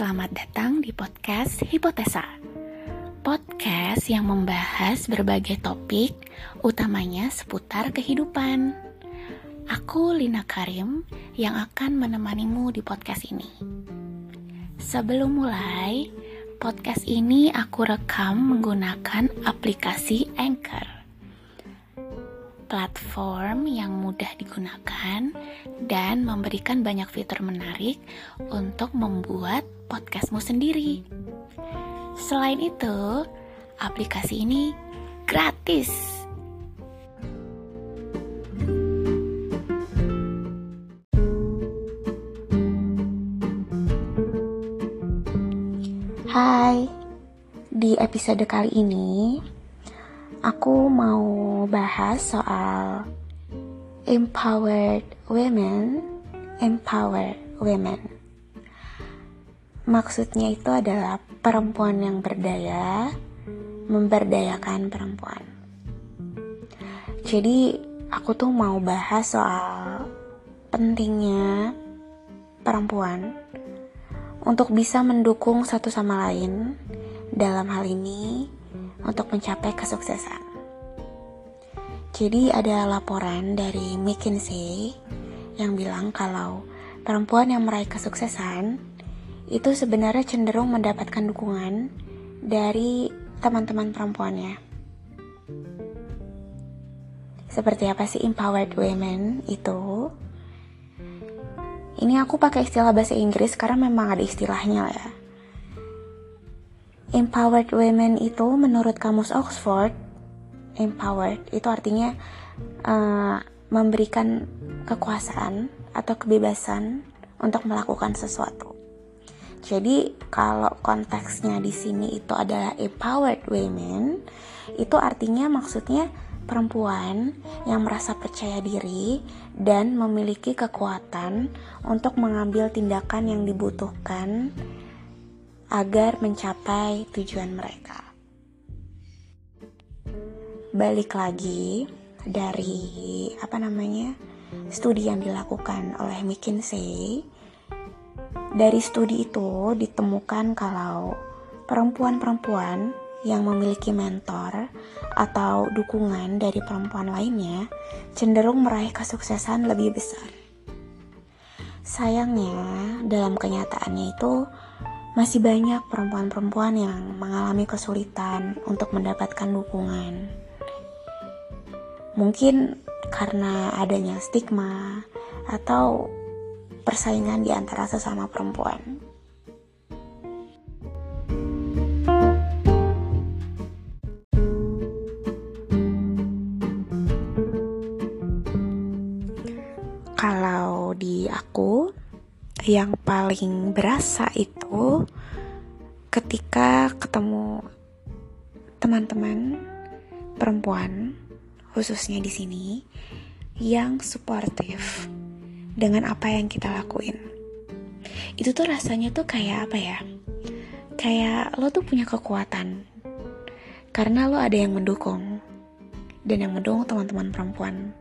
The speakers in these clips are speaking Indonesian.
Selamat datang di podcast Hipotesa. Podcast yang membahas berbagai topik, utamanya seputar kehidupan. Aku Lina Karim yang akan menemanimu di podcast ini. Sebelum mulai, podcast ini aku rekam menggunakan aplikasi platform yang mudah digunakan dan memberikan banyak fitur menarik untuk membuat podcastmu sendiri. Selain itu, aplikasi ini gratis. Hai, di episode kali ini aku mau bahas soal empowered women, empower women. Maksudnya itu adalah perempuan yang berdaya, memberdayakan perempuan. Jadi aku tuh mau bahas soal pentingnya perempuan untuk bisa mendukung satu sama lain dalam hal ini untuk mencapai kesuksesan. Jadi ada laporan dari McKinsey yang bilang kalau perempuan yang meraih kesuksesan itu sebenarnya cenderung mendapatkan dukungan dari teman-teman perempuannya. Seperti apa sih empowered women itu? Ini aku pakai istilah bahasa Inggris karena memang ada istilahnya ya. Empowered women itu menurut kamus Oxford, empowered itu artinya uh, memberikan kekuasaan atau kebebasan untuk melakukan sesuatu. Jadi kalau konteksnya di sini itu adalah empowered women, itu artinya maksudnya perempuan yang merasa percaya diri dan memiliki kekuatan untuk mengambil tindakan yang dibutuhkan agar mencapai tujuan mereka. Balik lagi dari apa namanya studi yang dilakukan oleh McKinsey. Dari studi itu ditemukan kalau perempuan-perempuan yang memiliki mentor atau dukungan dari perempuan lainnya cenderung meraih kesuksesan lebih besar. Sayangnya, dalam kenyataannya itu masih banyak perempuan-perempuan yang mengalami kesulitan untuk mendapatkan dukungan. Mungkin karena adanya stigma atau persaingan di antara sesama perempuan. Kalau di aku, yang paling berasa itu ketika ketemu teman-teman perempuan khususnya di sini yang suportif dengan apa yang kita lakuin. Itu tuh rasanya tuh kayak apa ya? Kayak lo tuh punya kekuatan karena lo ada yang mendukung dan yang mendukung teman-teman perempuan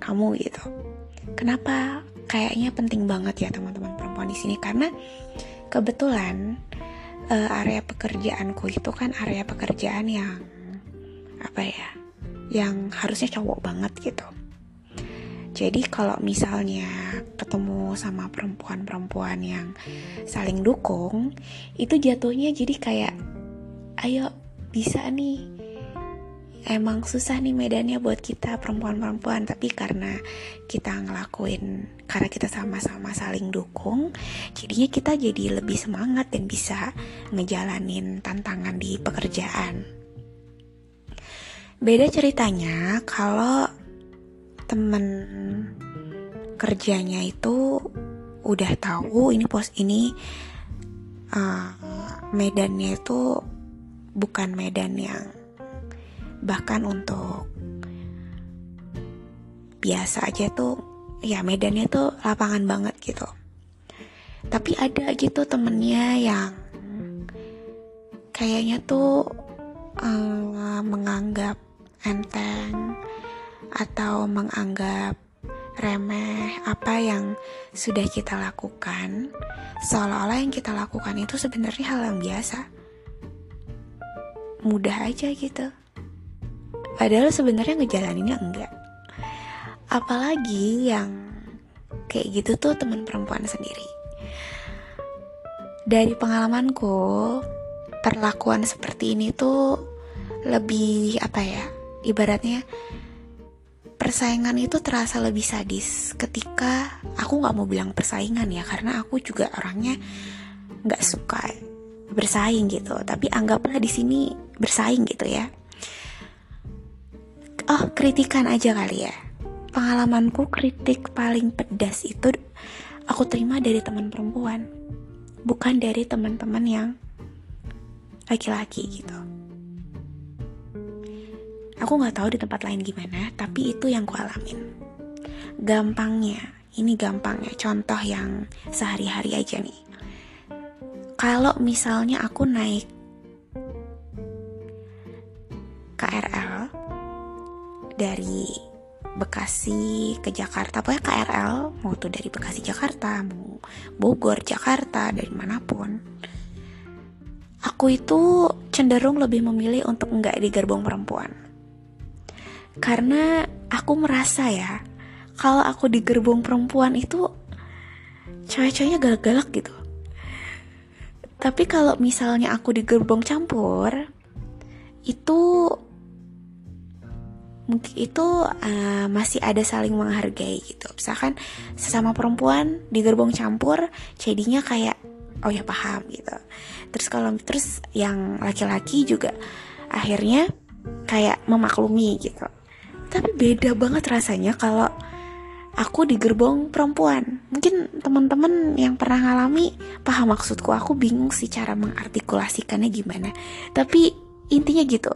kamu gitu. Kenapa kayaknya penting banget ya teman-teman perempuan di sini karena kebetulan uh, area pekerjaanku itu kan area pekerjaan yang apa ya yang harusnya cowok banget gitu. Jadi kalau misalnya ketemu sama perempuan-perempuan yang saling dukung itu jatuhnya jadi kayak ayo bisa nih emang susah nih medannya buat kita perempuan-perempuan tapi karena kita ngelakuin karena kita sama-sama saling dukung jadinya kita jadi lebih semangat dan bisa ngejalanin tantangan di pekerjaan. Beda ceritanya kalau temen kerjanya itu udah tahu ini pos ini uh, medannya itu bukan medan yang bahkan untuk biasa aja tuh ya medannya tuh lapangan banget gitu. Tapi ada gitu temennya yang kayaknya tuh um, menganggap enteng atau menganggap remeh apa yang sudah kita lakukan. Seolah-olah yang kita lakukan itu sebenarnya hal yang biasa. Mudah aja gitu padahal sebenarnya ngejalaninnya enggak. Apalagi yang kayak gitu tuh teman perempuan sendiri. Dari pengalamanku perlakuan seperti ini tuh lebih apa ya ibaratnya persaingan itu terasa lebih sadis ketika aku nggak mau bilang persaingan ya karena aku juga orangnya nggak suka bersaing gitu. Tapi anggaplah di sini bersaing gitu ya oh kritikan aja kali ya pengalamanku kritik paling pedas itu aku terima dari teman perempuan bukan dari teman-teman yang laki-laki gitu Aku nggak tahu di tempat lain gimana, tapi itu yang ku alamin. Gampangnya, ini gampangnya, contoh yang sehari-hari aja nih. Kalau misalnya aku naik dari Bekasi ke Jakarta, pokoknya KRL mau tuh dari Bekasi Jakarta, mau Bogor Jakarta, dari mana pun. Aku itu cenderung lebih memilih untuk enggak di gerbong perempuan karena aku merasa ya kalau aku di gerbong perempuan itu cewek-ceweknya galak-galak gitu tapi kalau misalnya aku di gerbong campur itu mungkin itu uh, masih ada saling menghargai gitu misalkan sesama perempuan di gerbong campur jadinya kayak oh ya paham gitu terus kalau terus yang laki-laki juga akhirnya kayak memaklumi gitu tapi beda banget rasanya kalau aku di gerbong perempuan. Mungkin teman-teman yang pernah ngalami paham maksudku. Aku bingung sih cara mengartikulasikannya gimana. Tapi intinya gitu.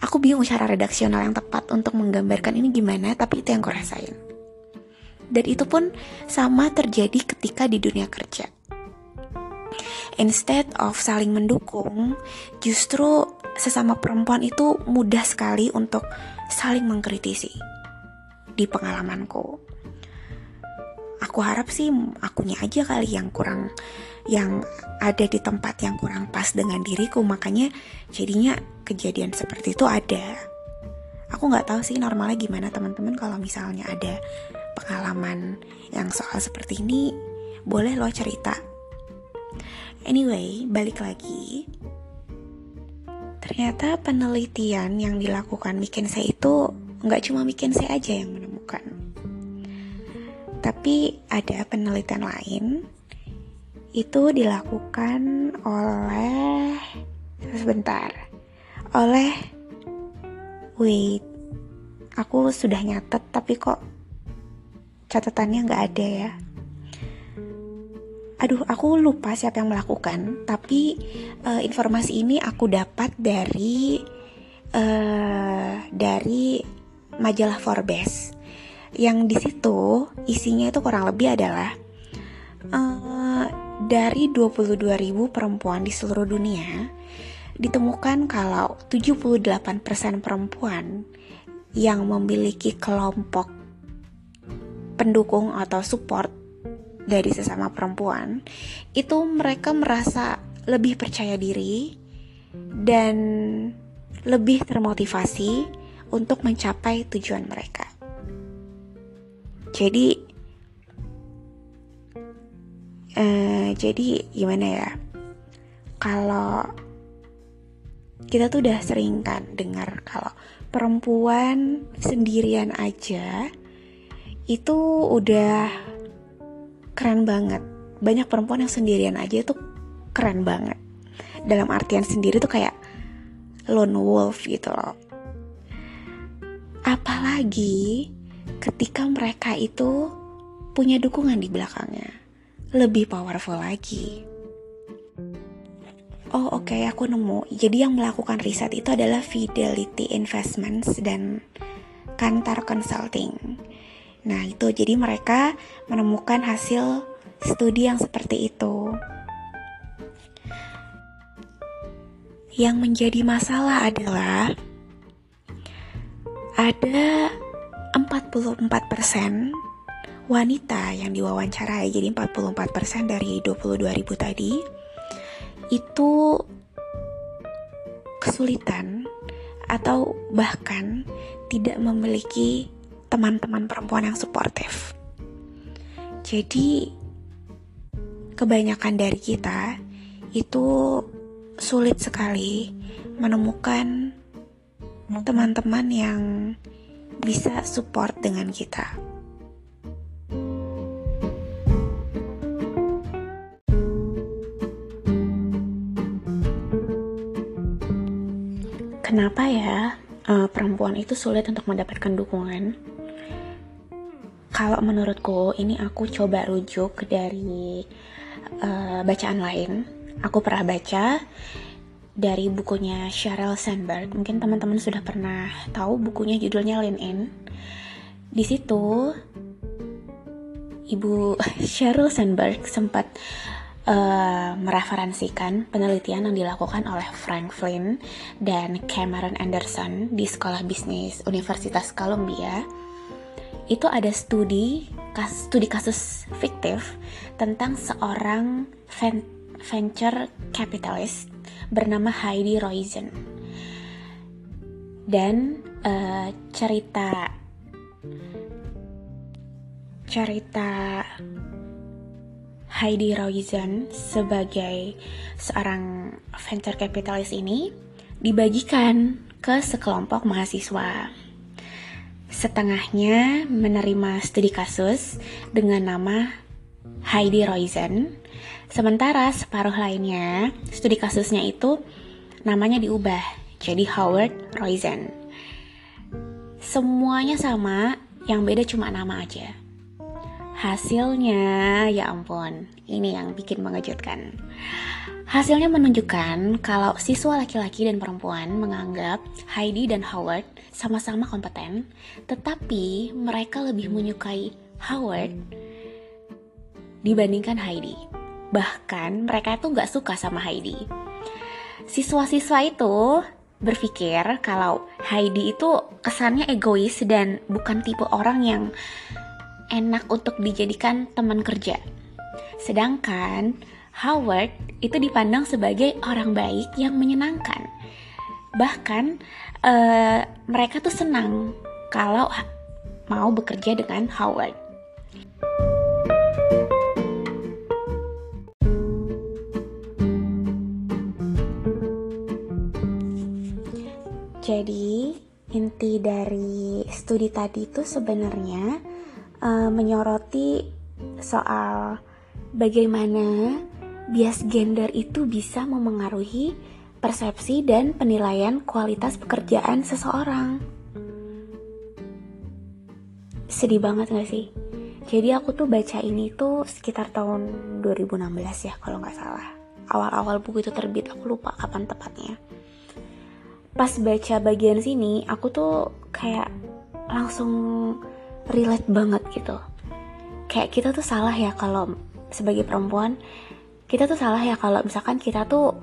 Aku bingung cara redaksional yang tepat untuk menggambarkan ini gimana, tapi itu yang aku rasain. Dan itu pun sama terjadi ketika di dunia kerja. Instead of saling mendukung, justru sesama perempuan itu mudah sekali untuk saling mengkritisi di pengalamanku. Aku harap sih akunya aja kali yang kurang yang ada di tempat yang kurang pas dengan diriku makanya jadinya kejadian seperti itu ada. Aku nggak tahu sih normalnya gimana teman-teman kalau misalnya ada pengalaman yang soal seperti ini boleh lo cerita. Anyway, balik lagi Ternyata penelitian yang dilakukan McKinsey itu nggak cuma McKinsey aja yang menemukan. Tapi ada penelitian lain itu dilakukan oleh sebentar oleh wait aku sudah nyatet tapi kok catatannya nggak ada ya. Aduh aku lupa siapa yang melakukan tapi uh, informasi ini aku dapat dari uh, dari majalah Forbes. Yang di situ isinya itu kurang lebih adalah uh, dari 22.000 perempuan di seluruh dunia ditemukan kalau 78% perempuan yang memiliki kelompok pendukung atau support dari sesama perempuan itu mereka merasa lebih percaya diri dan lebih termotivasi untuk mencapai tujuan mereka. Jadi, uh, jadi gimana ya? Kalau kita tuh udah sering kan dengar kalau perempuan sendirian aja itu udah keren banget. Banyak perempuan yang sendirian aja tuh keren banget. Dalam artian sendiri tuh kayak lone wolf gitu loh. Apalagi ketika mereka itu punya dukungan di belakangnya lebih powerful lagi. Oh oke okay, aku nemu. Jadi yang melakukan riset itu adalah Fidelity Investments dan Kantar Consulting. Nah, itu. Jadi mereka menemukan hasil studi yang seperti itu. Yang menjadi masalah adalah ada 44% wanita yang diwawancarai jadi 44% dari 22 ribu tadi itu kesulitan atau bahkan tidak memiliki teman-teman perempuan yang suportif. Jadi kebanyakan dari kita itu sulit sekali menemukan teman-teman yang bisa support dengan kita. Kenapa ya uh, perempuan itu sulit untuk mendapatkan dukungan? Kalau menurutku, ini aku coba rujuk dari uh, bacaan lain. Aku pernah baca dari bukunya Sheryl Sandberg. Mungkin teman-teman sudah pernah tahu bukunya judulnya Lean In. Di situ Ibu Sheryl Sandberg sempat uh, mereferensikan penelitian yang dilakukan oleh Frank Flynn dan Cameron Anderson di Sekolah Bisnis Universitas Columbia. Itu ada studi kas, studi kasus fiktif tentang seorang venture capitalist bernama Heidi Roizen. Dan uh, cerita cerita Heidi Roizen sebagai seorang venture capitalist ini dibagikan ke sekelompok mahasiswa. Setengahnya menerima studi kasus dengan nama Heidi Roizen Sementara separuh lainnya, studi kasusnya itu namanya diubah jadi Howard Roizen. Semuanya sama, yang beda cuma nama aja. Hasilnya, ya ampun, ini yang bikin mengejutkan. Hasilnya menunjukkan kalau siswa laki-laki dan perempuan menganggap Heidi dan Howard sama-sama kompeten, tetapi mereka lebih menyukai Howard dibandingkan Heidi. Bahkan mereka itu gak suka sama Heidi. Siswa-siswa itu berpikir kalau Heidi itu kesannya egois dan bukan tipe orang yang enak untuk dijadikan teman kerja. Sedangkan Howard itu dipandang sebagai orang baik yang menyenangkan. Bahkan uh, mereka tuh senang kalau mau bekerja dengan Howard. Jadi inti dari studi tadi itu sebenarnya uh, menyoroti soal bagaimana bias gender itu bisa memengaruhi persepsi dan penilaian kualitas pekerjaan seseorang. Sedih banget gak sih? Jadi aku tuh baca ini tuh sekitar tahun 2016 ya kalau nggak salah. Awal-awal buku itu terbit, aku lupa kapan tepatnya pas baca bagian sini aku tuh kayak langsung relate banget gitu. Kayak kita tuh salah ya kalau sebagai perempuan kita tuh salah ya kalau misalkan kita tuh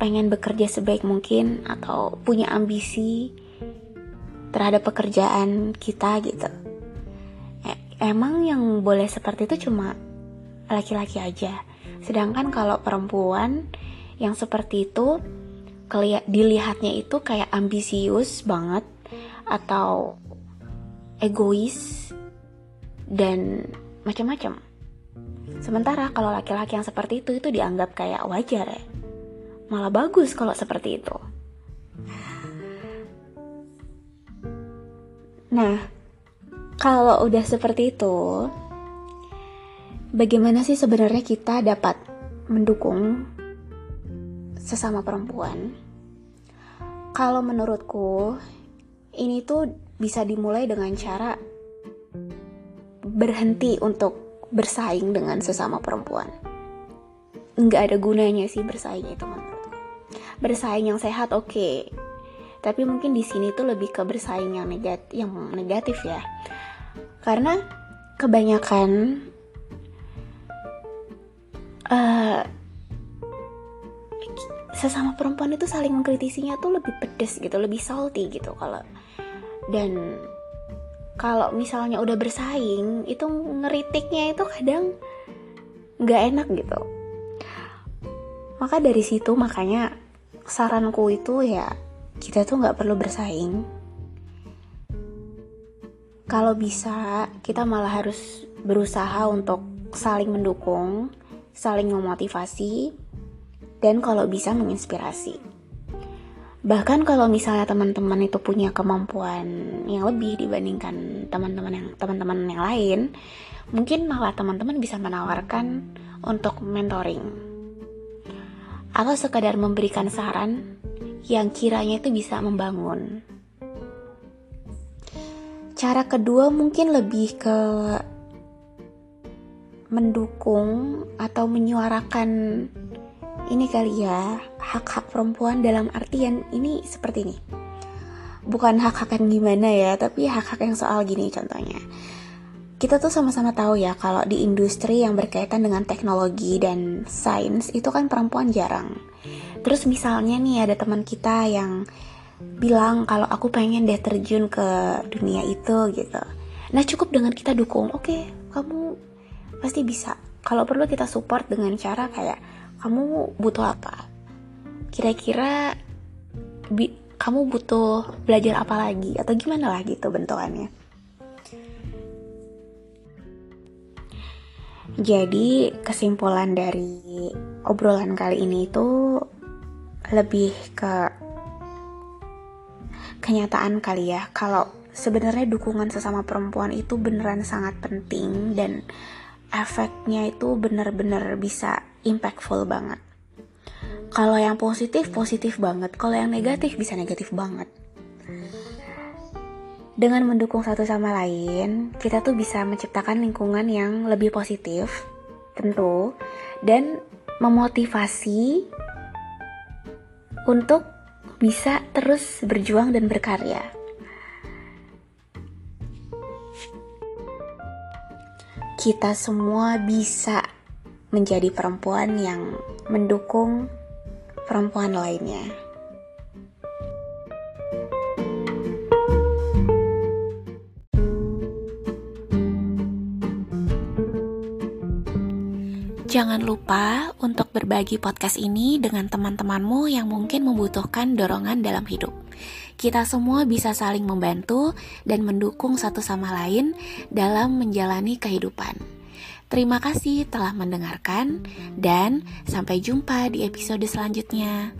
pengen bekerja sebaik mungkin atau punya ambisi terhadap pekerjaan kita gitu. E emang yang boleh seperti itu cuma laki-laki aja. Sedangkan kalau perempuan yang seperti itu dilihatnya itu kayak ambisius banget atau egois dan macam-macam. Sementara kalau laki-laki yang seperti itu itu dianggap kayak wajar ya. Malah bagus kalau seperti itu. Nah, kalau udah seperti itu, bagaimana sih sebenarnya kita dapat mendukung sesama perempuan, kalau menurutku ini tuh bisa dimulai dengan cara berhenti untuk bersaing dengan sesama perempuan. Nggak ada gunanya sih bersaing itu menurutku. Bersaing yang sehat oke, okay. tapi mungkin di sini tuh lebih ke bersaing yang negatif, yang negatif ya. Karena kebanyakan uh, sesama perempuan itu saling mengkritisinya tuh lebih pedes gitu lebih salty gitu kalau dan kalau misalnya udah bersaing itu ngeritiknya itu kadang nggak enak gitu. Maka dari situ makanya saranku itu ya kita tuh nggak perlu bersaing. Kalau bisa kita malah harus berusaha untuk saling mendukung saling memotivasi dan kalau bisa menginspirasi bahkan kalau misalnya teman-teman itu punya kemampuan yang lebih dibandingkan teman-teman yang teman-teman yang lain mungkin malah teman-teman bisa menawarkan untuk mentoring. Atau sekadar memberikan saran yang kiranya itu bisa membangun. Cara kedua mungkin lebih ke mendukung atau menyuarakan ini kali ya hak-hak perempuan dalam artian ini seperti ini. Bukan hak-hak yang gimana ya tapi hak-hak yang soal gini contohnya. Kita tuh sama-sama tahu ya kalau di industri yang berkaitan dengan teknologi dan sains itu kan perempuan jarang. Terus misalnya nih ada teman kita yang bilang kalau aku pengen deh terjun ke dunia itu gitu. Nah cukup dengan kita dukung. Oke okay, kamu pasti bisa. Kalau perlu kita support dengan cara kayak kamu butuh apa? Kira-kira kamu butuh belajar apa lagi? Atau gimana lah gitu bentukannya? Jadi kesimpulan dari obrolan kali ini itu lebih ke kenyataan kali ya. Kalau sebenarnya dukungan sesama perempuan itu beneran sangat penting dan efeknya itu bener-bener bisa impactful banget. Kalau yang positif, positif banget. Kalau yang negatif, bisa negatif banget. Dengan mendukung satu sama lain, kita tuh bisa menciptakan lingkungan yang lebih positif, tentu, dan memotivasi untuk bisa terus berjuang dan berkarya. Kita semua bisa menjadi perempuan yang mendukung perempuan lainnya. Jangan lupa untuk berbagi podcast ini dengan teman-temanmu yang mungkin membutuhkan dorongan dalam hidup. Kita semua bisa saling membantu dan mendukung satu sama lain dalam menjalani kehidupan. Terima kasih telah mendengarkan, dan sampai jumpa di episode selanjutnya.